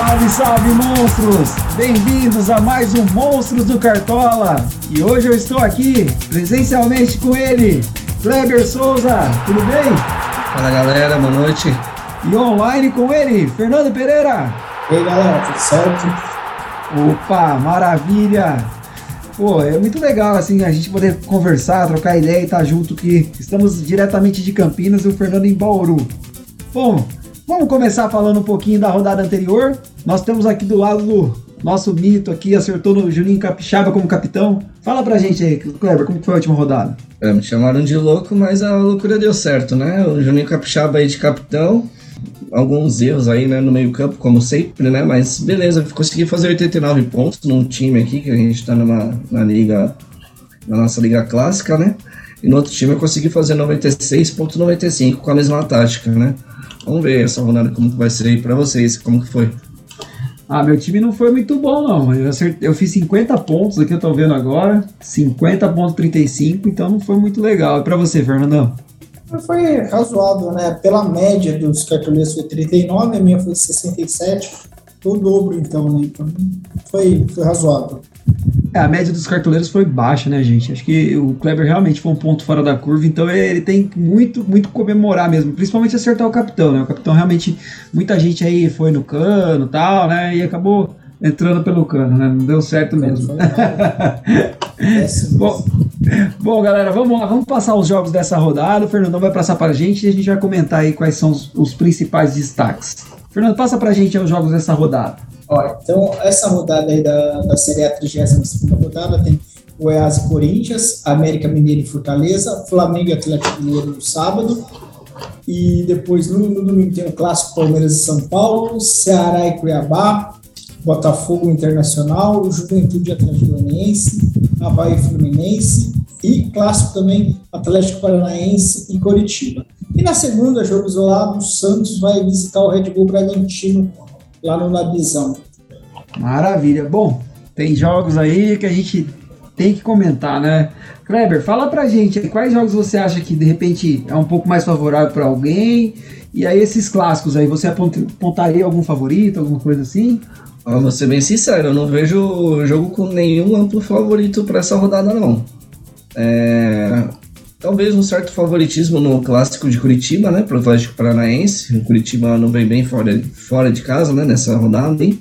Salve, salve, monstros! Bem-vindos a mais um Monstros do Cartola! E hoje eu estou aqui presencialmente com ele, Kleber Souza. Tudo bem? Fala galera, boa noite. E online com ele, Fernando Pereira. E aí galera, tudo certo? Opa, maravilha! Pô, é muito legal assim a gente poder conversar, trocar ideia e estar tá junto que estamos diretamente de Campinas e o Fernando em Bauru. Bom, vamos começar falando um pouquinho da rodada anterior. Nós temos aqui do lado do nosso mito aqui, acertou no Juninho Capixaba como capitão. Fala pra gente aí, Kleber, como foi a última rodada? É, me chamaram de louco, mas a loucura deu certo, né? O Juninho Capixaba aí de capitão, alguns erros aí, né, no meio campo, como sempre, né? Mas beleza, consegui fazer 89 pontos num time aqui, que a gente tá numa, na liga, na nossa liga clássica, né? E no outro time eu consegui fazer 96.95 com a mesma tática, né? Vamos ver essa rodada como que vai ser aí pra vocês, como que foi. Ah, meu time não foi muito bom, não. Eu, acertei, eu fiz 50 pontos aqui, eu tô vendo agora. 50.35, então não foi muito legal. E pra você, Fernandão? Foi razoável, né? Pela média dos cartoleiros foi 39, a minha foi 67, foi o dobro então, né? Então foi, foi razoável. É, a média dos cartoleiros foi baixa, né, gente? Acho que o Kleber realmente foi um ponto fora da curva, então ele tem muito, muito comemorar mesmo, principalmente acertar o capitão, né? O capitão realmente, muita gente aí foi no cano e tal, né? E acabou entrando pelo cano, né? Não deu certo mesmo. bom, bom, galera, vamos lá, vamos passar os jogos dessa rodada. O Fernandão vai passar para a gente e a gente vai comentar aí quais são os, os principais destaques. Fernando, passa para a gente os jogos dessa rodada. Olha, então essa rodada aí da, da Série A 32 rodada tem Goiás e Corinthians, América Mineiro e Fortaleza, Flamengo e Atlético Mineiro no sábado, e depois no, no domingo tem o Clássico Palmeiras e São Paulo, Ceará e Cuiabá, Botafogo Internacional, Juventude Atlético Goianiense, Havaí Fluminense e clássico também Atlético Paranaense e Coritiba. E na segunda, jogo isolado, o Santos vai visitar o Red Bull Bragantino lá no Nabizão. Maravilha. Bom, tem jogos aí que a gente tem que comentar, né? Kleber, fala pra gente quais jogos você acha que de repente é um pouco mais favorável para alguém? E aí esses clássicos aí, você apontaria algum favorito, alguma coisa assim? Eu vou ser bem sincero, eu não vejo o jogo com nenhum amplo favorito para essa rodada, não. É, talvez um certo favoritismo no clássico de Curitiba, né? Pro Atlético Paranaense. O Curitiba não vem bem fora, fora de casa, né? Nessa rodada. Hein?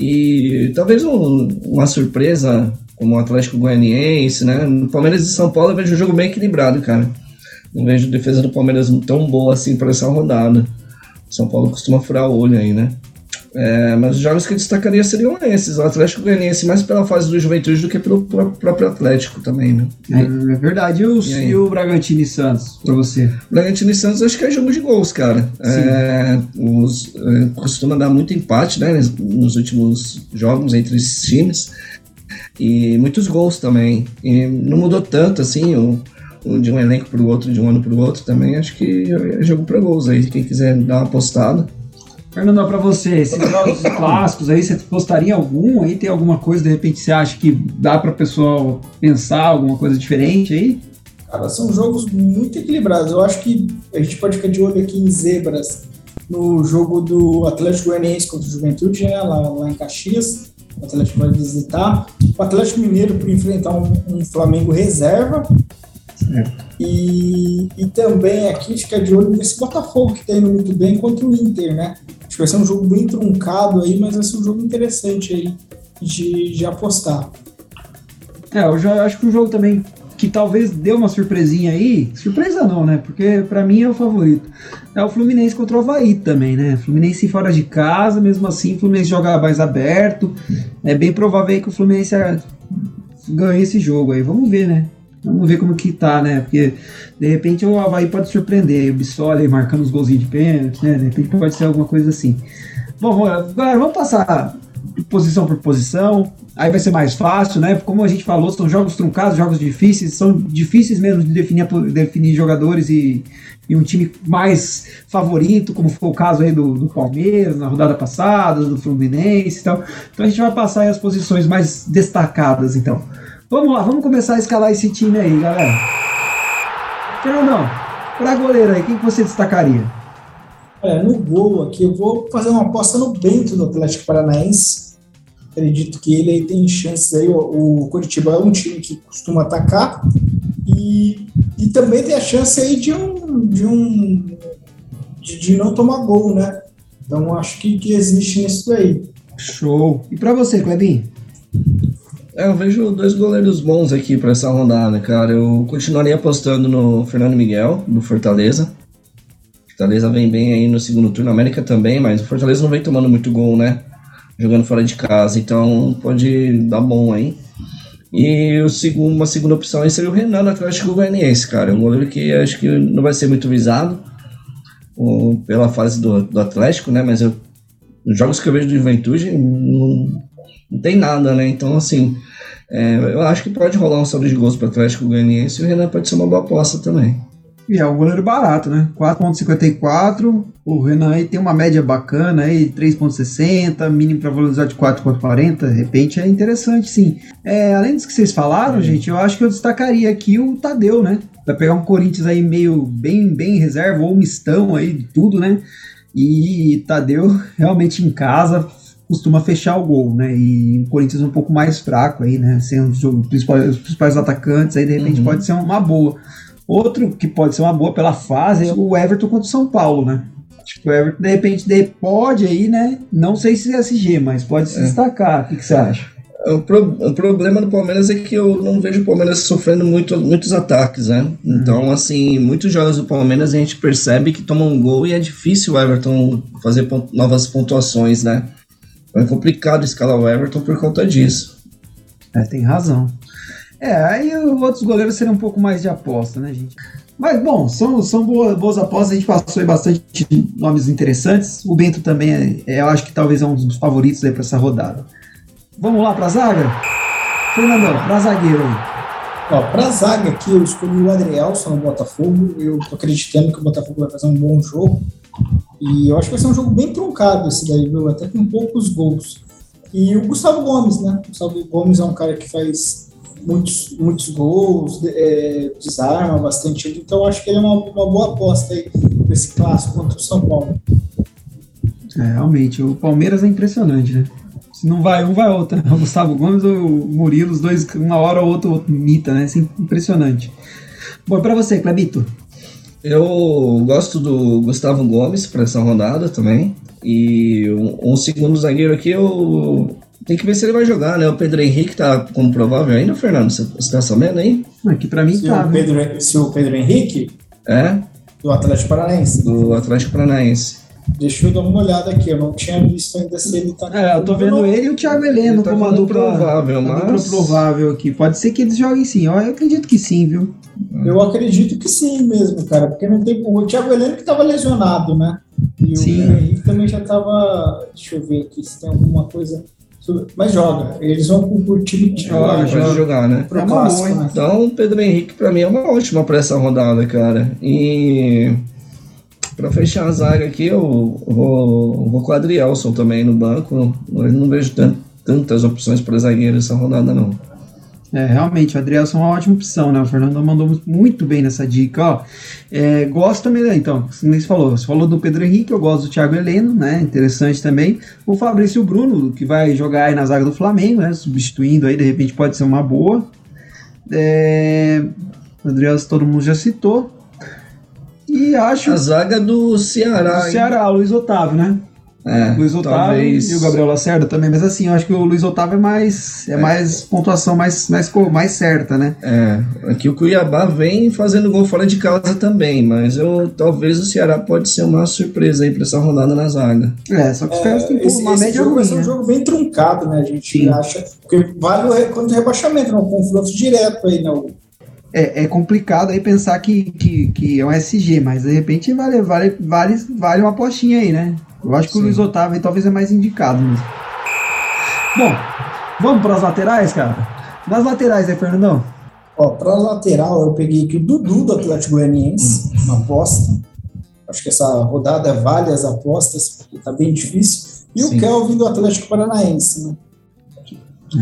E talvez um, uma surpresa como o Atlético Goianiense, né? No Palmeiras e São Paulo eu vejo um jogo bem equilibrado, cara. Não vejo defesa do Palmeiras tão boa assim para essa rodada. São Paulo costuma furar o olho aí, né? É, mas os jogos que eu destacaria seriam esses. O Atlético Goianiense mais pela fase do Juventude do que pelo próprio Atlético também, né? É, é verdade. E, os, e, e, o Bragantino e Santos, pra você? Bragantino e Santos acho que é jogo de gols, cara. É, os, é, costuma dar muito empate, né? Nos últimos jogos entre esses times. E muitos gols também. E não mudou tanto, assim, o, o de um elenco pro outro, de um ano pro outro também. Acho que é jogo para gols aí. Quem quiser dar uma apostada. Fernando, para você, esses jogos clássicos aí, você gostaria algum? Aí tem alguma coisa, de repente, você acha que dá para o pessoal pensar alguma coisa diferente aí? Cara, são jogos muito equilibrados. Eu acho que a gente pode ficar de olho aqui em zebras no jogo do Atlético Goianiense contra o Juventude, né, lá, lá em Caxias. O Atlético vai visitar. O Atlético Mineiro para enfrentar um, um Flamengo reserva. E, e também aqui fica de olho nesse Botafogo que está indo muito bem contra o Inter, né? Acho que vai ser um jogo bem truncado aí, mas vai ser um jogo interessante aí de, de apostar. É, eu já acho que um jogo também que talvez deu uma surpresinha aí, surpresa não, né? Porque para mim é o favorito. É o Fluminense contra o Havaí também, né? Fluminense fora de casa, mesmo assim, o Fluminense joga mais aberto. É bem provável que o Fluminense ganhe esse jogo aí. Vamos ver, né? Vamos ver como que tá, né? Porque de repente o Havaí pode surpreender. O Bissoli marcando os golzinhos de pênalti, né? De repente pode ser alguma coisa assim. Bom, galera, vamos passar posição por posição. Aí vai ser mais fácil, né? Como a gente falou, são jogos truncados, jogos difíceis, são difíceis mesmo de definir, definir jogadores e, e um time mais favorito, como foi o caso aí do, do Palmeiras na rodada passada, do Fluminense e tal. Então a gente vai passar as posições mais destacadas, então. Vamos lá, vamos começar a escalar esse time aí, galera. Fernandão, pra goleiro aí, quem que você destacaria? Olha, no gol aqui, eu vou fazer uma aposta no Bento do Atlético Paranaense. Acredito que ele aí tem chances aí. O, o Curitiba é um time que costuma atacar e, e também tem a chance aí de um, de um de, de não tomar gol, né? Então acho que, que existe nisso daí. Show. E para você, Clebinho? É, eu vejo dois goleiros bons aqui para essa rodada, cara. Eu continuaria apostando no Fernando Miguel, do Fortaleza. Fortaleza vem bem aí no segundo turno, América também, mas o Fortaleza não vem tomando muito gol, né? Jogando fora de casa, então pode dar bom aí. E o segundo, uma segunda opção aí seria o Renan do Atlético Goianiense, cara. Um goleiro que acho que não vai ser muito visado o, pela fase do, do Atlético, né? Mas eu, os jogos que eu vejo do Juventude não, não tem nada, né? Então, assim, é, eu acho que pode rolar um saldo de gols para o Atlético Goianiense e o Renan pode ser uma boa aposta também. E é um goleiro barato, né? 4.54. O Renan aí tem uma média bacana aí, 3.60, mínimo para valorizar de 4.40. De repente é interessante, sim. É, além dos que vocês falaram, é. gente, eu acho que eu destacaria aqui o Tadeu, né? Vai pegar um Corinthians aí meio bem, bem reserva, ou mistão aí, tudo, né? E Tadeu realmente em casa costuma fechar o gol, né? E o Corinthians um pouco mais fraco aí, né? Sendo os principais, os principais atacantes, aí de repente uhum. pode ser uma boa. Outro que pode ser uma boa pela fase é o Everton contra o São Paulo, né? Tipo, o Everton de repente pode aí, né? Não sei se é SG, mas pode se é. destacar. O que, que você acha? O, pro, o, problema do Palmeiras é que eu não vejo o Palmeiras sofrendo muito, muitos ataques, né? Uhum. Então, assim, muitos jogos do Palmeiras a gente percebe que toma um gol e é difícil o Everton fazer pont novas pontuações, né? Então, é complicado escalar o Everton por conta disso. É, tem razão. É, aí os outros goleiros seriam um pouco mais de aposta, né, gente? Mas, bom, são, são boas, boas apostas, a gente passou aí bastante nomes interessantes. O Bento também, é, é, eu acho que talvez é um dos favoritos aí para essa rodada. Vamos lá para a zaga? Fernandão, para zagueiro aí. Ó, pra zaga aqui, eu escolhi o Adrielson no Botafogo. Eu tô acreditando que o Botafogo vai fazer um bom jogo. E eu acho que vai ser um jogo bem truncado esse daí, viu? Até com poucos gols. E o Gustavo Gomes, né? O Gustavo Gomes é um cara que faz muitos, muitos gols, é, desarma bastante. Então acho que ele é uma, uma boa aposta aí esse clássico contra o São Paulo. É, realmente, o Palmeiras é impressionante, né? Se não vai um, vai outro. O Gustavo Gomes ou o Murilo, os dois, uma hora ou outra, mita, né? Assim, impressionante. Bom, para você, Clebito. Eu gosto do Gustavo Gomes para essa rodada também. E um, um, segundo zagueiro aqui, eu tem que ver se ele vai jogar, né? O Pedro Henrique tá como provável ainda, Fernando? Você, tá sabendo aí? Aqui pra mim se tá. O Pedro, se o Pedro Henrique? É? Do Atlético Paranaense. Do Atlético Paranaense. Deixa eu dar uma olhada aqui, eu não tinha visto ainda se ele tá. É, eu tô vendo não... ele e o Thiago Heleno tá como a dupla provável, mas... provável aqui. Pode ser que eles joguem sim, eu acredito que sim, viu? Eu acredito que sim mesmo, cara, porque não tem. O Thiago Heleno que tava lesionado, né? E sim. o Henrique também já tava. Deixa eu ver aqui se tem alguma coisa. Mas joga. Eles vão por time de joga, joga, jogar, né? Pro é clássico, né? Então, Pedro Henrique, pra mim, é uma ótima pra essa rodada, cara. E pra fechar a zaga aqui, eu vou, vou com o Adrielson também no banco. Mas não vejo tantas opções para zagueiro essa rodada, não. É, realmente, o Adrielson é uma ótima opção, né? O Fernando mandou muito bem nessa dica, ó. É, gosto também, né? Então, você falou, você falou do Pedro Henrique, eu gosto do Thiago Heleno, né? Interessante também. O Fabrício Bruno, que vai jogar aí na zaga do Flamengo, né? Substituindo aí, de repente pode ser uma boa. É, o Adrielson todo mundo já citou. E acho. A zaga do Ceará. Do Ceará, Luiz Otávio, né? É, Luiz Otávio talvez... e o Gabriel Lacerda também, mas assim, eu acho que o Luiz Otávio é mais é, é. mais pontuação mais, mais, mais certa, né? É, aqui o Cuiabá vem fazendo gol fora de casa também, mas eu talvez o Ceará pode ser uma surpresa aí para essa rodada na zaga. É, só que os caras têm esse, uma esse média jogo ruim, vai ser um né? jogo bem truncado, né? A gente Sim. acha, porque vale o contra o rebaixamento, é um confronto direto aí, né? É, é, complicado aí pensar que, que, que é um SG, mas de repente vale, vale, vale, vale uma apostinha aí, né? Eu acho que Sim. o Luiz Otávio aí, talvez é mais indicado mesmo. Bom, vamos para as laterais, cara? Nas laterais aí, Fernandão? Ó, para lateral eu peguei aqui o Dudu do Atlético Goianiense, hum. uma aposta. Acho que essa rodada vale as apostas, porque tá bem difícil. E Sim. o Kelvin do Atlético Paranaense, né?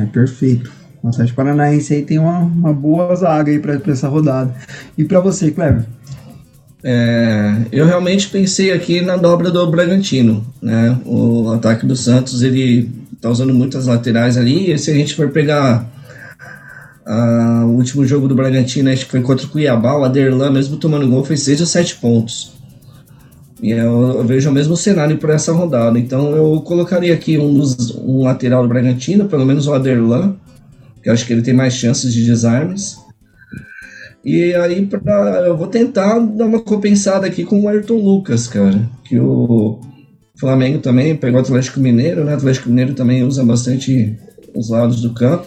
É perfeito. O Atlético Paranaense aí tem uma, uma boa zaga aí para essa rodada. E para você, Cleber? É, eu realmente pensei aqui na dobra do Bragantino, né? O ataque do Santos, ele tá usando muitas laterais ali, e se a gente for pegar o último jogo do Bragantino, acho que foi contra o Cuiabá, o Aderlan, mesmo tomando gol, fez 6 ou 7 pontos. E eu, eu vejo o mesmo cenário para essa rodada. Então eu colocaria aqui um, dos, um lateral do Bragantino, pelo menos o Aderlan, eu acho que ele tem mais chances de desarmes. E aí pra, eu vou tentar dar uma compensada aqui com o Ayrton Lucas, cara. Que o Flamengo também pegou o Atlético Mineiro, né? O Atlético Mineiro também usa bastante os lados do campo.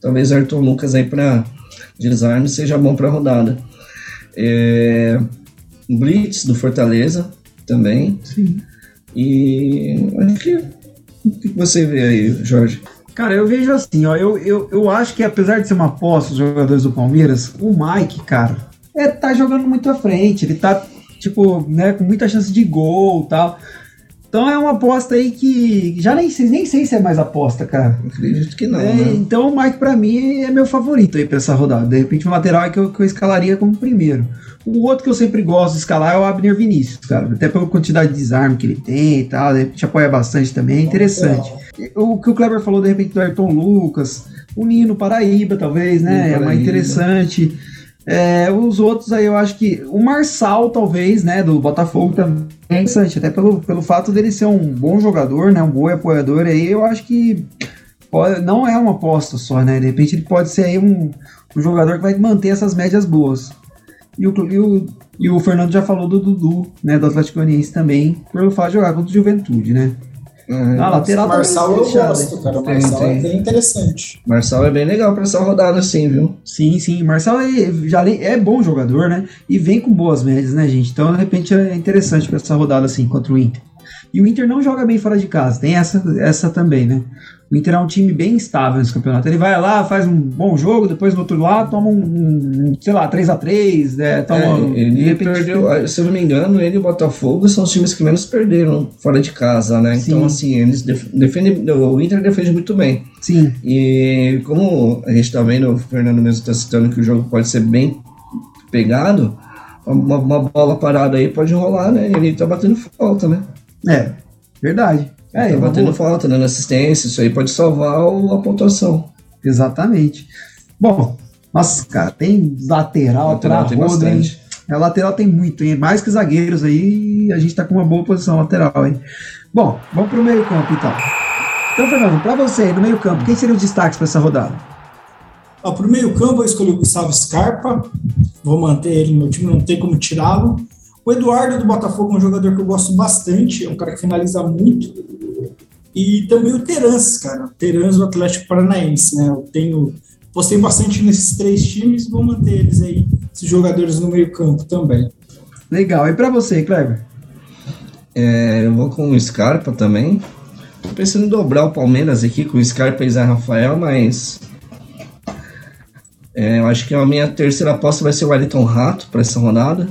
Talvez o Ayrton Lucas aí para desarme seja bom para rodada. É, Blitz do Fortaleza também. Sim. E acho que o que você vê aí, Jorge? Cara, eu vejo assim, ó, eu, eu, eu acho que apesar de ser uma aposta dos jogadores do Palmeiras, o Mike, cara, é, tá jogando muito à frente, ele tá, tipo, né, com muita chance de gol e tal. Então é uma aposta aí que já nem, nem sei se é mais aposta, cara. Acredito que não. É, né? Então o Mike, pra mim, é meu favorito aí pra essa rodada. De repente, um lateral é que eu, que eu escalaria como primeiro. O outro que eu sempre gosto de escalar é o Abner Vinícius, cara. Até pela quantidade de desarme que ele tem e tal. De repente apoia bastante também. É interessante. O que o Kleber falou, de repente, do Ayrton Lucas. O Nino Paraíba, talvez, né? Nino É mais interessante. É, os outros aí eu acho que. O Marçal, talvez, né? Do Botafogo também é interessante. Até pelo, pelo fato dele ser um bom jogador, né? Um bom apoiador aí, eu acho que. Pode, não é uma aposta só, né? De repente ele pode ser aí um, um jogador que vai manter essas médias boas. E o, e o, e o Fernando já falou do Dudu, né? Do Atlético Goianiense também, pelo fato de jogar contra o Juventude, né? É, Ah, lateral O Marçal eu fechado, gosto, cara. O Tem, Marçal tem. é bem interessante. Marçal é bem legal para essa rodada, sim, viu? Sim, sim. Marcelo é, já é bom jogador, né? E vem com boas médias, né, gente? Então, de repente, é interessante pra essa rodada assim contra o Inter. E o Inter não joga bem fora de casa, tem essa, essa também, né? O Inter é um time bem estável nesse campeonato. Ele vai lá, faz um bom jogo, depois no outro lado toma um, um, sei lá, 3x3, né? Toma, É, ele repente, perdeu, se eu não me engano, ele e o Botafogo são os times que menos perderam fora de casa, né? Sim. Então, assim, eles def- defendem, o Inter defende muito bem. Sim, E como a gente tá vendo, o Fernando mesmo tá citando que o jogo pode ser bem pegado, uma, uma bola parada aí pode rolar, né? Ele tá batendo falta, né? É, verdade. É, tá é batendo boa. falta, dando assistência, isso aí pode salvar a pontuação. Exatamente. Bom, nossa, cara, tem lateral, Lateral pra tem roda, hein? bastante. A lateral tem muito, hein? Mais que zagueiros aí, a gente tá com uma boa posição lateral, hein? Bom, vamos pro meio campo então. Então, Fernando, pra você aí no meio campo, quem seriam os destaques pra essa rodada? Ó, pro meio campo eu escolhi o Gustavo Scarpa, vou manter ele no meu time, não tem como tirá-lo. O Eduardo do Botafogo é um jogador que eu gosto bastante, é um cara que finaliza muito. E também o Terans, cara, o Terans do Atlético Paranaense, né? Eu tenho, postei bastante nesses três times, vou manter eles aí, esses jogadores no meio campo também. Legal. E pra você, Kleber? É, eu vou com o Scarpa também. Tô pensando em dobrar o Palmeiras aqui com o Scarpa e Zé Rafael, mas. é, eu acho que a minha terceira aposta vai ser o Wellington Rato para essa rodada.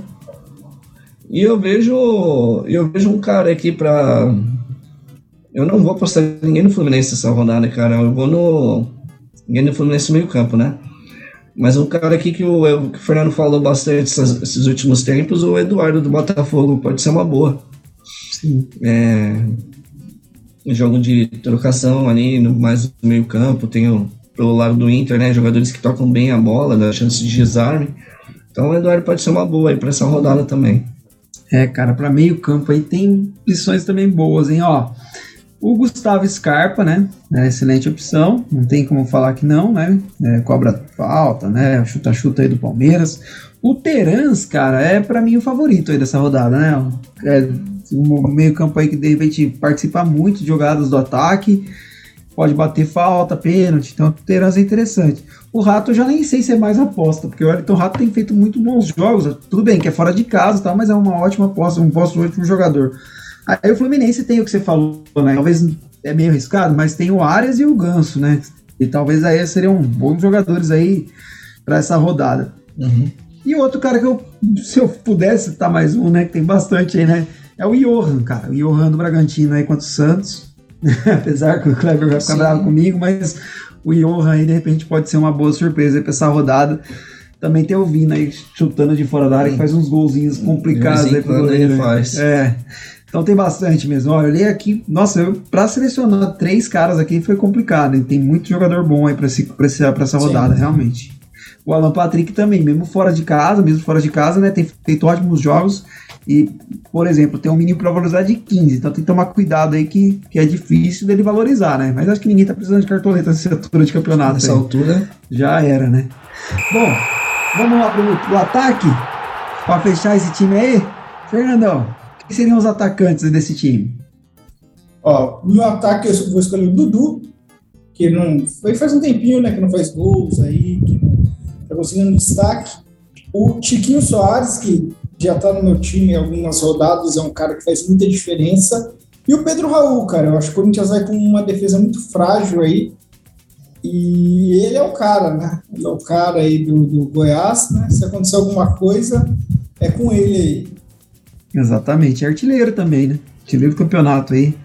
E eu vejo. Eu vejo um cara aqui pra. Eu não vou apostar ninguém no Fluminense essa rodada, cara. Eu vou no. Ninguém no Fluminense meio campo, né? Mas um cara aqui que o, que o Fernando falou bastante essas- esses últimos tempos, o Eduardo do Botafogo, pode ser uma boa. Sim. É, um jogo de trocação ali, no, mais no meio campo, tem o, pro lado do Inter, né, jogadores que tocam bem a bola, dá chance de desarme. Então o Eduardo pode ser uma boa aí pra essa rodada também. É, cara, pra meio campo aí tem opções também boas, hein? Ó, o Gustavo Scarpa, né? É excelente opção, não tem como falar que não, né? É, cobra falta, né? Chuta-chuta aí do Palmeiras. O Terans, cara, é pra mim o favorito aí dessa rodada, né? É um meio campo aí que de repente participa muito de jogadas do ataque, pode bater falta, pênalti, então o Terans é interessante. O Rato eu já nem sei se é mais aposta, porque o Wellington Rato tem feito muito bons jogos. Tudo bem que é fora de casa, tá, mas é uma ótima aposta, um posto ótimo jogador. Aí o Fluminense tem o que você falou, né? Talvez é meio arriscado, mas tem o Arias e o Ganso, né? E talvez aí seriam bons jogadores aí para essa rodada. E outro cara que eu, se eu pudesse citar mais um, né, que tem bastante aí, né, é o Johan, cara. O Johan do Bragantino aí contra o Santos. Apesar que o Kleber vai ficar Sim. bravo comigo, mas o Johan aí de repente pode ser uma boa surpresa aí pra essa rodada. Também tem o Vina aí chutando de fora da área, que faz uns golzinhos complicados aí pro goleiro. ele faz. É. Então tem bastante mesmo. Olha, olhei aqui, nossa, pra selecionar três caras aqui foi complicado, hein? Tem muito jogador bom aí pra, esse, pra, essa Sim. rodada, realmente. O Alan Patrick também, mesmo fora de casa, mesmo fora de casa, né? Tem feito ótimos jogos. E, por exemplo, tem um mínimo pra valorizar de 15. Então tem que tomar cuidado aí que, que é difícil dele valorizar, né? Mas acho que ninguém tá precisando de cartoleta nessa altura de campeonato. Nessa aí. altura, Já era, né? Bom, vamos lá pro, pro ataque pra fechar esse time aí. Fernandão, quem seriam os atacantes desse time? Ó, no ataque eu vou escolher o Dudu, que não. Foi faz um tempinho, né? Que não faz gols aí, que não tá conseguindo destaque. O Tiquinho Soares, que já tá no meu time em algumas rodadas, é um cara que faz muita diferença. E o Pedro Raul, cara, eu acho que o Corinthians vai com uma defesa muito frágil aí. E ele é o cara, né? Ele é o cara aí do, do Goiás, né? Se acontecer alguma coisa, é com ele aí. Exatamente, é artilheiro também, né? Artilheiro do campeonato aí.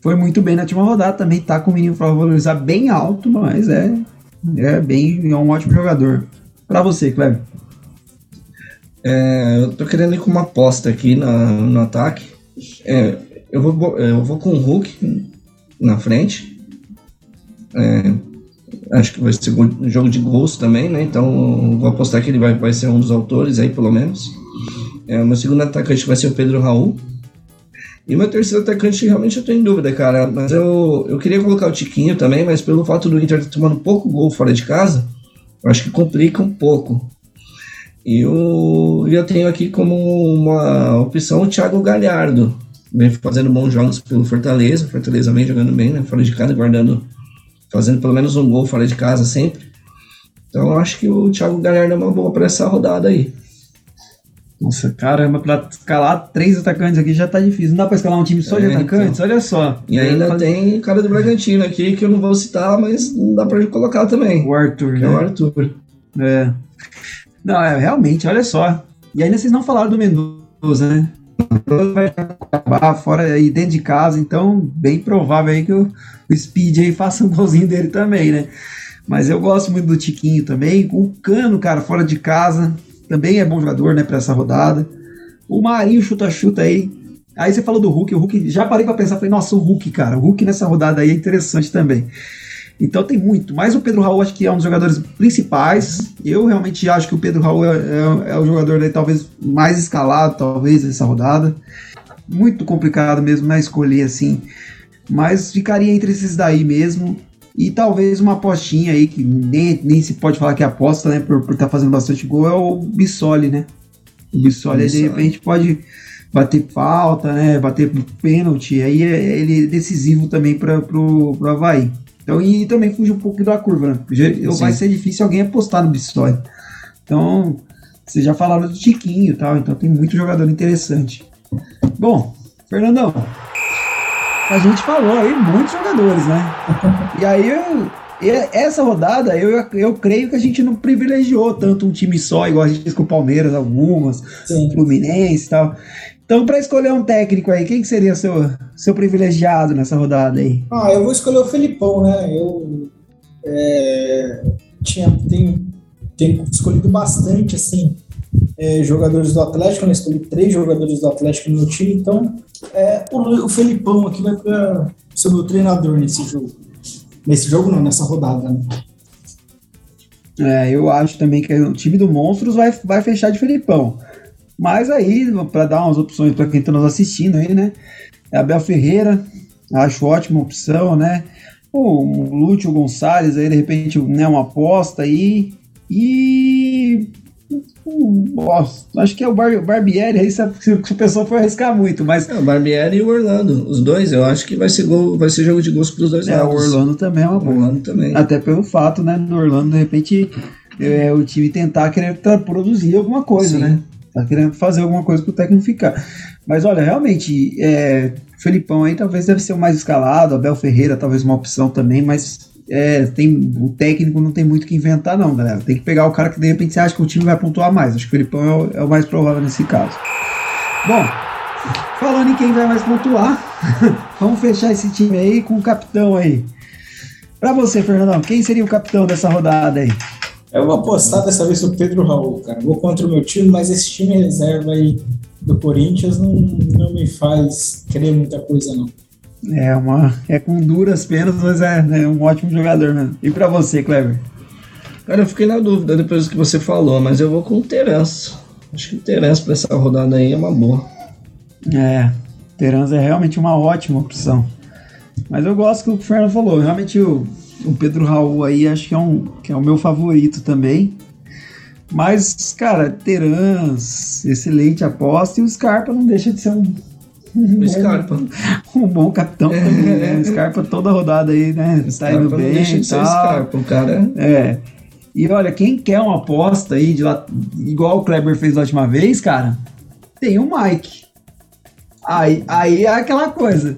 Foi muito bem na última rodada, também tá com o menino pra valorizar bem alto, mas é, é bem, é um ótimo jogador. Pra você, Kleber. É, eu tô querendo ir com uma aposta aqui na, no ataque. É, eu, vou, bo- eu vou com o Hulk na frente. É, acho que vai ser um jogo de gols também, né? Então vou apostar que ele vai, vai ser um dos autores aí, pelo menos. É, meu segundo atacante vai ser o Pedro Raul. E meu terceiro atacante, realmente eu tô em dúvida, cara. Mas eu, eu queria colocar o Tiquinho também, mas pelo fato do Inter estar tomando pouco gol fora de casa, eu acho que complica um pouco. E eu, eu tenho aqui como uma opção o Thiago Galhardo. Vem fazendo bons jogos pelo Fortaleza. Fortaleza vem jogando bem, né? Fora de casa, guardando, fazendo pelo menos um gol fora de casa sempre. Então eu acho que o Thiago Galhardo é uma boa para essa rodada aí. Nossa, caramba, pra escalar três atacantes aqui já tá difícil. Não dá pra escalar um time só de É, atacantes? Olha só. E ainda Faz- tem o cara do Bragantino aqui, que eu não vou citar, mas não dá pra colocar também. o Arthur, né? é o Arthur. É. Não, é, realmente, olha só. E ainda vocês não falaram do Mendoza, né? Vai acabar fora aí dentro de casa, então bem provável aí que o, o Speed aí faça um golzinho dele também, né? Mas eu gosto muito do Tiquinho também. O Cano, cara, fora de casa, também é bom jogador, né, pra essa rodada. O Marinho chuta-chuta aí. Aí você falou do Hulk, o Hulk, já parei pra pensar, falei, nossa, o Hulk, cara, o Hulk nessa rodada aí é interessante também. Então tem muito. Mas o Pedro Raul acho que é um dos jogadores principais. Eu realmente acho que o Pedro Raul é, é- é o jogador aí, talvez mais escalado, talvez, nessa rodada. Muito complicado mesmo na escolher assim. Mas ficaria entre esses daí mesmo. E talvez uma apostinha aí, que nem, nem se pode falar que é aposta, né? Por estar fazendo bastante gol, é o Bissoli, né? O Bissoli, aí, de Bissoli. repente, pode bater falta, né? Bater pênalti. Aí é- ele é decisivo também para pro Havaí. Então, e também fugir um pouco da curva, né? Porque Vai ser difícil alguém apostar no Bissoli. Então, vocês já falaram do Tiquinho e tal, então tem muito jogador interessante. Bom, Fernandão, a gente falou aí muitos jogadores, né? E aí, eu, essa rodada, eu, eu creio que a gente não privilegiou tanto um time só, igual a gente fez com o Palmeiras, algumas, Sim. Fluminense e tal. Então, para escolher um técnico aí, quem que seria seu, seu privilegiado nessa rodada aí? Ah, eu vou escolher o Felipão, né? Eu é, tinha, tenho, tenho escolhido bastante, assim, é, jogadores do Atlético, né? Escolhi três jogadores do Atlético no meu time, então é, o, o Felipão aqui vai para ser meu treinador nesse jogo. Nesse jogo não, nessa rodada, né? É, eu acho também que o time do Monstros vai, vai fechar de Felipão. Mas aí, para dar umas opções para quem está nos assistindo aí, né? É Abel Ferreira, acho ótima opção, né? O Lúcio Gonçalves aí, de repente, né, uma aposta aí. E. Nossa, acho que é o Bar Barbieri aí, se a, se a pessoa for arriscar muito, mas É, o Barbieri e o Orlando. Os dois, eu acho que vai ser, gol, vai ser jogo de gols pros dois é, o lados. Orlando também é uma O boa. Orlando também. Até pelo fato, né, do Orlando, de repente, é, o time tentar querer produzir alguma coisa, Sim. né? Tá querendo fazer alguma coisa pro técnico ficar. Mas olha, realmente, é, Felipão aí talvez deve ser o mais escalado, Abel Ferreira talvez uma opção também, mas é, tem, o técnico não tem muito que inventar não, galera. Tem que pegar o cara que de repente você acha que o time vai pontuar mais. Acho que o Felipão é o, é o mais provável nesse caso. Bom, falando em quem vai mais pontuar, vamos fechar esse time aí com o capitão aí. Pra você, Fernandão, quem seria o capitão dessa rodada aí? Eu vou apostar dessa vez o Pedro Raul, cara. Vou contra o meu time, mas esse time reserva aí do Corinthians não, não me faz querer muita coisa, não. É, uma, é com duras penas, mas é, é um ótimo jogador mesmo. E pra você, Kleber? Cara, eu fiquei na dúvida depois do que você falou, mas eu vou com o Terence. Acho que o Terence pra essa rodada aí é uma boa. É, Terence é realmente uma ótima opção. Mas eu gosto do que o Fernando falou. Realmente o, o Pedro Raul aí acho que é, um, que é o meu favorito também. Mas, cara, Terans, excelente aposta, e o Scarpa não deixa de ser um. um Scarpa. um bom capitão também, né? O Scarpa toda rodada aí, né? Tá indo bem. Não deixa de ser Scarpa, o cara. É. E olha, quem quer uma aposta aí, de lá, igual o Kleber fez da última vez, cara, tem o Mike. Aí, aí é aquela coisa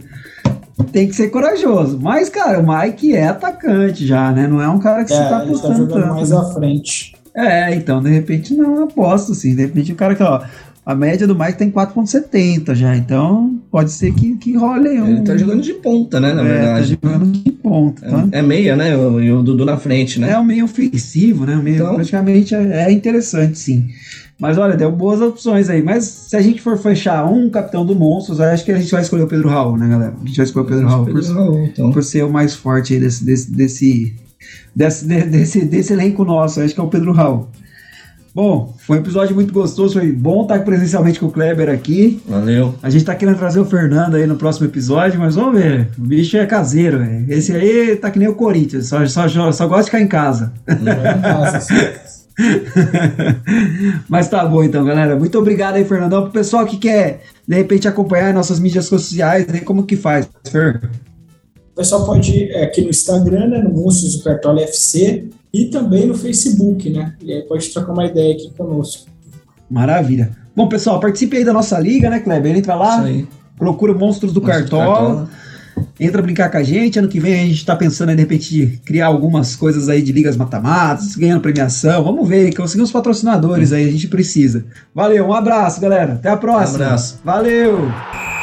tem que ser corajoso. Mas, cara, o Mike é atacante já, né? Não é um cara que é, você tá apostando tá tanto. mais né? à frente. É, então, de repente, não aposto, sim. De repente, o cara que, ó, a média do Mike tem 4,70 já, então pode ser que, que role um... Ele tá jogando de ponta, né, na é, tá verdade. Tá jogando de ponta. Então... É, é, meia, né, e o, o, Dudu na frente, né? É um meio ofensivo, né, meio, então... praticamente é, é interessante, sim. Mas olha, deu boas opções aí. Mas se a gente for fechar um capitão do Monstros, acho que a gente vai escolher o Pedro Raul, né, galera? A gente vai escolher o Pedro Raul, Pedro por, Raul então. por ser o mais forte aí desse, desse, desse, desse, desse, desse elenco nosso. Acho que é o Pedro Raul. Bom, foi um episódio muito gostoso, foi bom estar presencialmente com o Kleber aqui. Valeu. A gente tá querendo trazer o Fernando aí no próximo episódio, mas vamos ver. O bicho é caseiro, véio. Esse aí tá que nem o Corinthians, só, só, só gosta de ficar em casa. É. Mas tá bom então, galera. Muito obrigado aí, Fernandão. Pro pessoal que quer, de repente, acompanhar nossas mídias sociais, aí como que faz, Fer? O pessoal pode ir aqui no Instagram, né, no Monstros do Cartola FC, e também no Facebook, né? E aí pode trocar uma ideia aqui conosco. Maravilha. Bom, pessoal, participe aí da nossa liga, né, Kleber? Entra lá, procura Monstros do Monstros Cartola. Do Cartola entra brincar com a gente. Ano que vem a gente está pensando em, de repente, criar algumas coisas aí de ligas mata-matas, ganhando premiação. Vamos ver, conseguir uns patrocinadores aí, a gente precisa. Valeu, um abraço, galera. Até a próxima. Um abraço. Valeu!